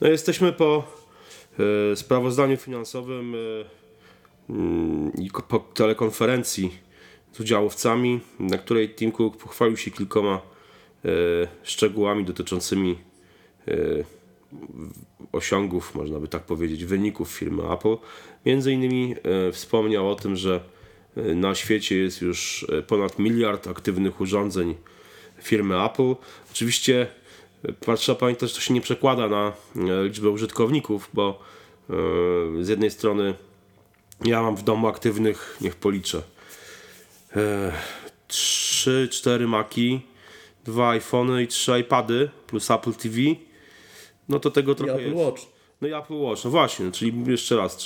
No jesteśmy po e, sprawozdaniu finansowym e, mm, i po telekonferencji z udziałowcami, na której Tim Cook pochwalił się kilkoma e, szczegółami dotyczącymi osiągów, można by tak powiedzieć, wyników firmy Apple. Między innymi wspomniał o tym, że na świecie jest już ponad miliard aktywnych urządzeń firmy Apple. Oczywiście trzeba pamiętać, że to się nie przekłada na e, liczbę użytkowników, bo e, z jednej strony ja mam w domu aktywnych, niech policzę, 3-4 e, Maki, dwa iPhony i 3 iPady plus Apple TV. No to tego trochę I Apple jest. Watch. No i Apple Watch, no właśnie, czyli jeszcze raz,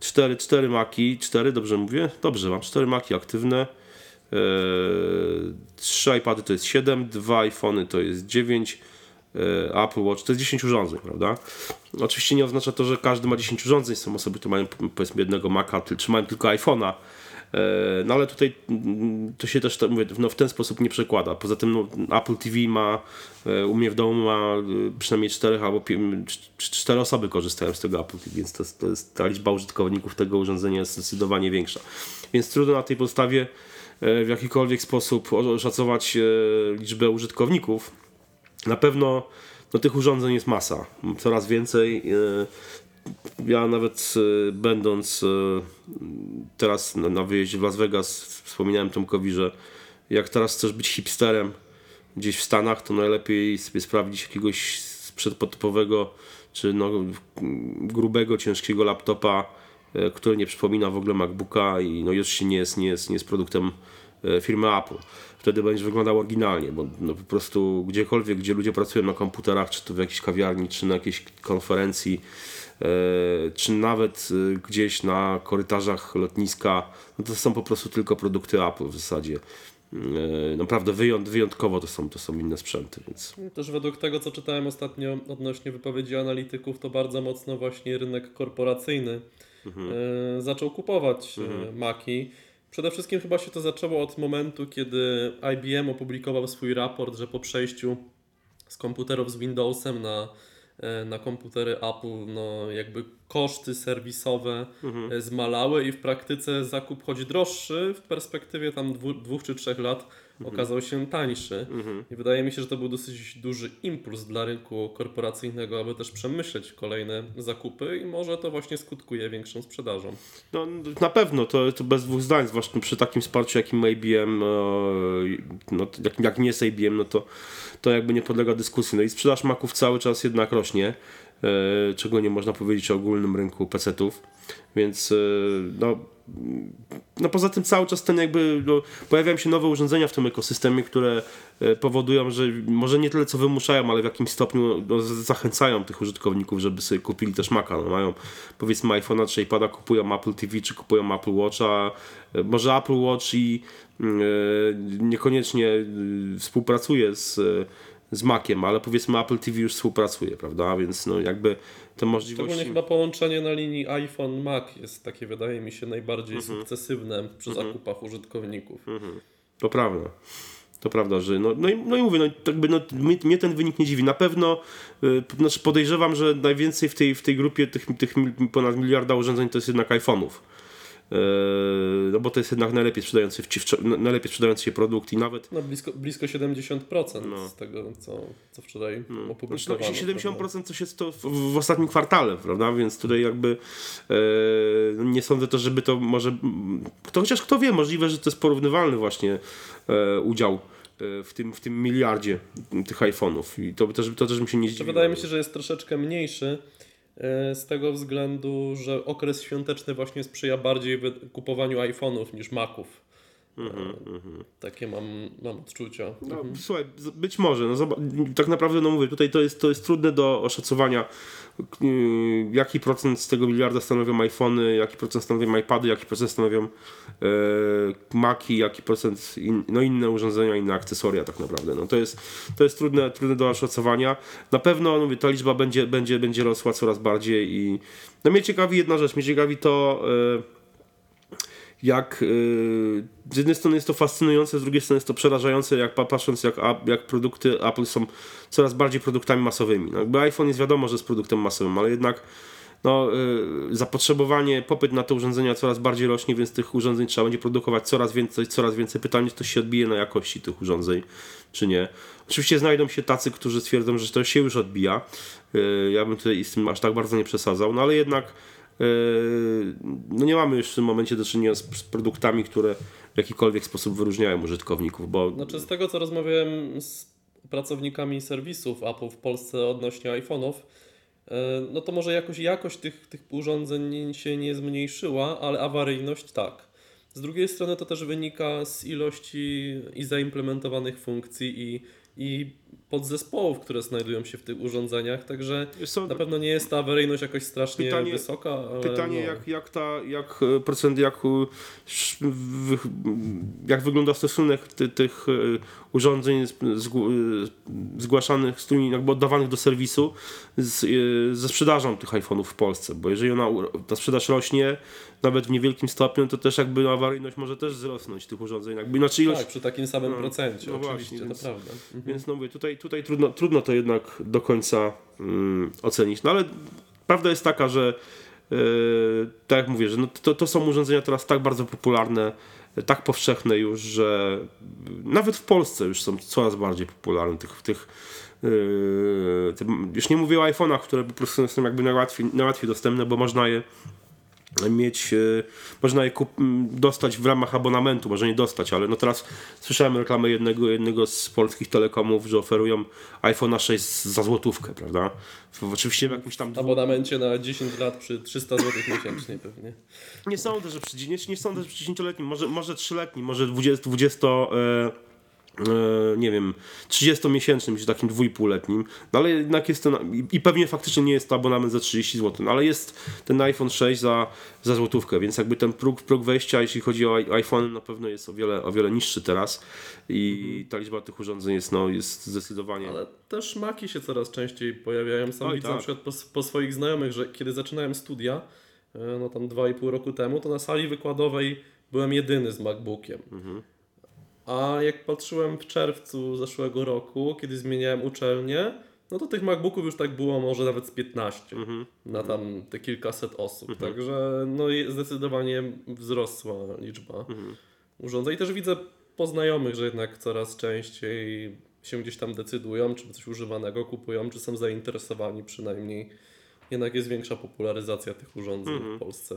4, 4 Maki, 4, dobrze mówię? Dobrze, mam 4 Maki aktywne, 3 e, iPady to jest 7, 2 iPhony to jest 9, e, Apple Watch to jest 10 urządzeń, prawda? Oczywiście nie oznacza to, że każdy ma 10 urządzeń, są osoby, które mają powiedzmy jednego Maca, czy mają tylko iPhone'a, e, no ale tutaj mm, to się też mówię, no, w ten sposób nie przekłada. Poza tym no, Apple TV ma, u mnie w domu ma przynajmniej 4 albo 4 osoby korzystają z tego Apple TV, więc to, to jest, ta liczba użytkowników tego urządzenia jest zdecydowanie większa. Więc trudno na tej podstawie E, w jakikolwiek sposób oszacować e, liczbę użytkowników. Na pewno no, tych urządzeń jest masa, coraz więcej. E, ja nawet będąc teraz na wyjeździe w Las Vegas wspominałem Tomkowi, że jak teraz chcesz być hipsterem gdzieś w Stanach, to najlepiej sobie sprawdzić jakiegoś przedpotopowego czy no, grubego, ciężkiego laptopa E, który nie przypomina w ogóle MacBooka i no się nie jest, nie jest, nie jest produktem e, firmy Apple. Wtedy będziesz wyglądał oryginalnie, bo no po prostu gdziekolwiek, gdzie ludzie pracują na komputerach, czy to w jakiejś kawiarni, czy na jakiejś konferencji, e, czy nawet gdzieś na korytarzach lotniska, no to są po prostu tylko produkty Apple w zasadzie. Naprawdę wyjąt, wyjątkowo to są, to są inne sprzęty. Więc. Też według tego, co czytałem ostatnio odnośnie wypowiedzi analityków, to bardzo mocno właśnie rynek korporacyjny mhm. E, zaczął kupować e, mhm. Maki. Przede wszystkim chyba się to zaczęło od momentu, kiedy IBM opublikował swój raport, że po przejściu z komputerów z Windowsem na, e, na komputery Apple, no jakby koszty serwisowe mhm. zmalały i w praktyce zakup choć droższy w perspektywie tam dwóch, dwóch czy trzech lat. Okazał się tańszy. Mhm. I wydaje mi się, że to był dosyć duży impuls dla rynku korporacyjnego, aby też przemyśleć kolejne zakupy i może to właśnie skutkuje większą sprzedażą. No, na pewno, to, to bez dwóch zdań, zwłaszcza przy takim wsparciu, jakim IBM, e, no, jakim, jakim jest IBM, no to, to jakby nie podlega dyskusji. No i sprzedaż Maców cały czas jednak rośnie. E, czego nie można powiedzieć o ogólnym rynku PC-ów. Więc e, no, no poza tym cały czas ten jakby no, pojawiają się nowe urządzenia w tym ekosystemie, które e, powodują, że może nie tyle co wymuszają, ale w jakimś stopniu no, zachęcają tych użytkowników, żeby sobie kupili też Maca. No, mają powiedzmy iPhone'a czy iPada, kupują Apple TV czy kupują Apple Watcha. Może Apple Watch i niekoniecznie współpracuje z z Maciem, ale powiedzmy Apple TV już współpracuje, prawda? Więc no jakby te możliwości... Szczególnie chyba połączenie na linii iPhone-Mac jest takie, wydaje mi się, najbardziej mhm. sukcesywne przy mhm. zakupach użytkowników. Mhm. To prawda. To prawda, że no, no, i, no i mówię, no, jakby, no, mnie, mnie ten wynik nie dziwi. Na pewno y, znaczy podejrzewam, że najwięcej w tej, w tej grupie tych, tych ponad miliarda urządzeń to jest jednak iPhone'ów. Yy, no bo to jest jednak najlepiej sprzedający, najlepiej sprzedający się produkt i nawet... No blisko, blisko 70% no. z tego, co, co wczoraj no. opublikowano. No, 70% coś jest to w, w, ostatnim kwartale, prawda, więc tutaj jakby e, nie sądzę to, żeby to może... To chociaż kto wie, możliwe, że to jest porównywalny właśnie e, udział w tym, w tym miliardzie tych iPhone'ów i to też, to też mi się nie zdziwiło. Wydaje mi się, że jest troszeczkę mniejszy, z tego względu, że okres świąteczny właśnie sprzyja bardziej kupowaniu iPhone'ów niż Maców. Mm -hmm. Takie mam, mam odczucia. No, mhm. Słuchaj, być może. No, tak naprawdę, no mówię, tutaj to jest, to jest trudne do oszacowania, yy, jaki procent z tego miliarda stanowią iPhony, jaki procent stanowią iPady, jaki procent stanowią yy, Maci, jaki procent in, no inne urządzenia, inne akcesoria tak naprawdę. No, to jest, to jest trudne, trudne do oszacowania. Na pewno no, mówię, ta liczba będzie, będzie, będzie rosła coraz bardziej i no, mnie ciekawi jedna rzecz, mnie ciekawi to yy, jak yy, z jednej strony jest to fascynujące, z drugiej strony jest to przerażające, jak patrząc jak, jak produkty Apple są coraz bardziej produktami masowymi. No, jakby iPhone jest wiadomo, że jest produktem masowym, ale jednak no, yy, zapotrzebowanie, popyt na te urządzenia coraz bardziej rośnie, więc tych urządzeń trzeba będzie produkować coraz więcej, coraz więcej. Pytanie, czy to się odbije na jakości tych urządzeń, czy nie. Oczywiście znajdą się tacy, którzy stwierdzą, że to się już odbija. Yy, ja bym tutaj z tym aż tak bardzo nie przesadzał, no ale jednak no nie mamy już w tym momencie do czynienia z, z produktami, które w jakikolwiek sposób wyróżniają użytkowników, bo... Znaczy z tego, co rozmawiałem z pracownikami serwisów Apple w Polsce odnośnie iPhone'ów, E, no to może jakoś jakość tych, tych urządzeń się nie zmniejszyła, ale awaryjność tak. Z drugiej strony to też wynika z ilości i zaimplementowanych funkcji i, i podzespołów, które znajdują się w tych urządzeniach, także na pewno nie jest ta awaryjność jakoś strasznie pytanie, wysoka. Ale pytanie, no. jak, jak, ta, jak e, procent, jak, jak wygląda stosunek ty, tych e, urządzeń zgłaszanych, z którymi jakby oddawanych do serwisu z, e, ze sprzedażą tych iPhone'ów w Polsce, bo jeżeli ona, ta sprzedaż rośnie, nawet w niewielkim stopniu, to też jakby awaryjność może też wzrosnąć tych urządzeń. Jakby, znaczy ilość, tak, przy takim samym no, procencie, no oczywiście, właśnie, więc, to prawda. Mhm. Więc no mówię, tutaj, tutaj trudno, trudno to jednak do końca mm, ocenić. No ale prawda jest taka, że yy, tak jak mówię, że no to, to są urządzenia teraz tak bardzo popularne, tak powszechne już, że nawet w Polsce już są coraz bardziej popularne. Tych, tych, yy, już nie mówię o iPhone'ach, które po prostu są jakby najłatwiej, najłatwiej dostępne, bo można je mieć, e, można je kup, dostać w ramach abonamentu, może nie dostać, ale no teraz słyszałem reklamę jednego, jednego z polskich telekomów, że oferują iPhone'a 6 za złotówkę, prawda? Oczywiście w jakimś tam... W abonamencie na 10 lat przy 300 zł miesięcznie pewnie. Nie sądzę, że przy, nie, nie sądzę, że przy 10-letnim, może, może 3-letnim, może 20, 20 e, E, nie wiem, 30-miesięcznym, czy takim dwójpółletnim, no ale jednak jest to, i pewnie faktycznie nie jest to abonament za 30 zł, no ale jest ten iPhone 6 za, za złotówkę, więc jakby ten próg, próg wejścia, jeśli chodzi o iPhone, na pewno jest o wiele, o wiele niższy teraz i mhm. ta liczba tych urządzeń jest, no, jest zdecydowanie... Ale też Maki się coraz częściej pojawiają, sam Oj, widzę tak. na przykład po, po swoich znajomych, że kiedy zaczynałem studia, e, no tam 2,5 roku temu, to na sali wykładowej byłem jedyny z MacBookiem. Mhm. A jak patrzyłem w czerwcu zeszłego roku, kiedy zmieniałem uczelnię, no to tych MacBooków już tak było może nawet z 15 mhm. na tam te kilkaset osób. Mhm. Także no zdecydowanie wzrosła liczba mhm. urządzeń. I też widzę po znajomych, że jednak coraz częściej się gdzieś tam decydują, czy coś używanego kupują, czy są zainteresowani przynajmniej. Jednak jest większa popularyzacja tych urządzeń w. Polsce.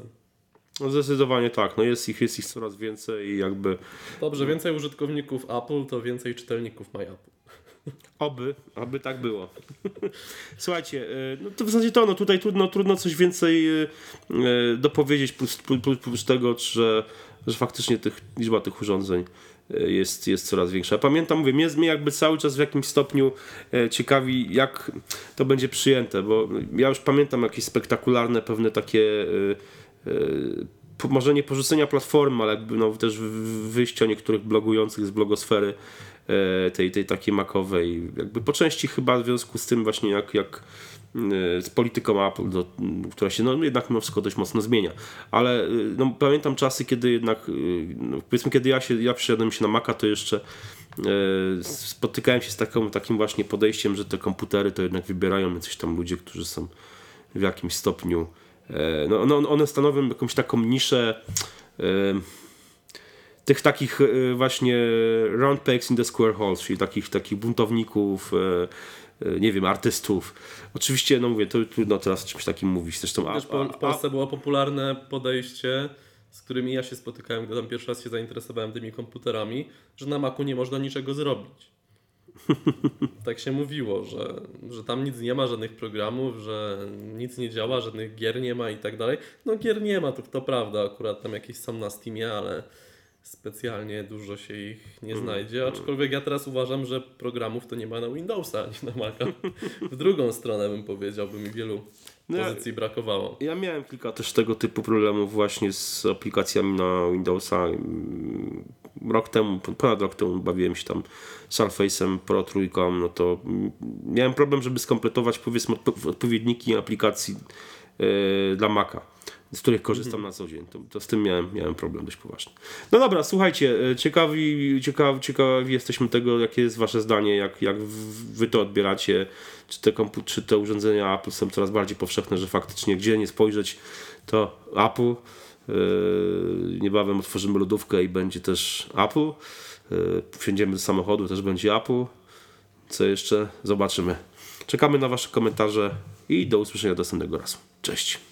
No zdecydowanie tak, no jest ich, jest ich coraz więcej i jakby... Dobrze, więcej użytkowników Apple to więcej czytelników My Apple. Oby, aby tak było. Słuchajcie, e, no to w zasadzie to, no tutaj trudno, trudno coś więcej e, e, dopowiedzieć, plus, plus, plus tego, że, że faktycznie tych, liczba tych urządzeń jest, jest coraz większa. Pamiętam, mówię, mnie, mnie jakby cały czas w jakimś stopniu ciekawi, jak to będzie przyjęte, bo ja już pamiętam jakieś spektakularne pewne takie może nie porzucenia platformy, ale jakby no, też wyjścia niektórych blogujących z blogosfery e, tej, tej takiej makowej. Jakby po części chyba w związku z tym właśnie jak, jak e, z polityką Apple, do, która się no, jednak mimo wszystko dość mocno zmienia. Ale e, no, pamiętam czasy, kiedy jednak, no, powiedzmy, kiedy ja, się, ja przyszedłem się na Maca, to jeszcze spotykałem się z taką, takim właśnie podejściem, że te komputery to jednak wybierają jacyś tam ludzie, którzy są w jakimś stopniu E, no, no, one stanowią jakąś taką niszę e, tych takich e, właśnie round pegs in the square holes, czyli takich, takich buntowników, nie wiem, artystów. Oczywiście, no mówię, to trudno teraz o czymś takim mówić. Zresztą, a, w Polsce a, było popularne podejście, z którymi ja się spotykałem, gdy tam pierwszy raz się zainteresowałem tymi komputerami, że na Macu nie można niczego zrobić. tak się mówiło, że, że tam nic nie ma, żadnych programów, że nic nie działa, żadnych gier nie ma i tak dalej. No gier nie ma, to, to prawda, akurat tam jakieś są na Steamie, ale specjalnie dużo się ich nie znajdzie, aczkolwiek ja teraz uważam, że programów to nie ma na Windowsa ani na Maca. W drugą stronę bym powiedział, by mi wielu no pozycji brakowało. Ja miałem kilka też tego typu problemów właśnie z aplikacjami na Windowsa. Rok temu, ponad rok temu bawiłem się tam Surface'em Pro trójką, no to miałem problem, żeby skompletować powiedzmy odpowiedniki aplikacji yy, dla Maca. z których korzystam na co dzień. To, to z tym miałem, miałem problem dość poważny. No dobra, słuchajcie, e, ciekawi, ciekawi, ciekawi jesteśmy tego, jakie jest wasze zdanie, jak, jak wy to odbieracie, czy te, czy te urządzenia Apple są coraz bardziej powszechne, że faktycznie gdzie nie spojrzeć, to Apple. E, Niebawem otworzymy lodówkę i będzie też Apple. E, Wsiądziemy do samochodu, też będzie Apple. Co jeszcze? Zobaczymy. Czekamy na wasze komentarze i do usłyszenia następnego razu. Cześć.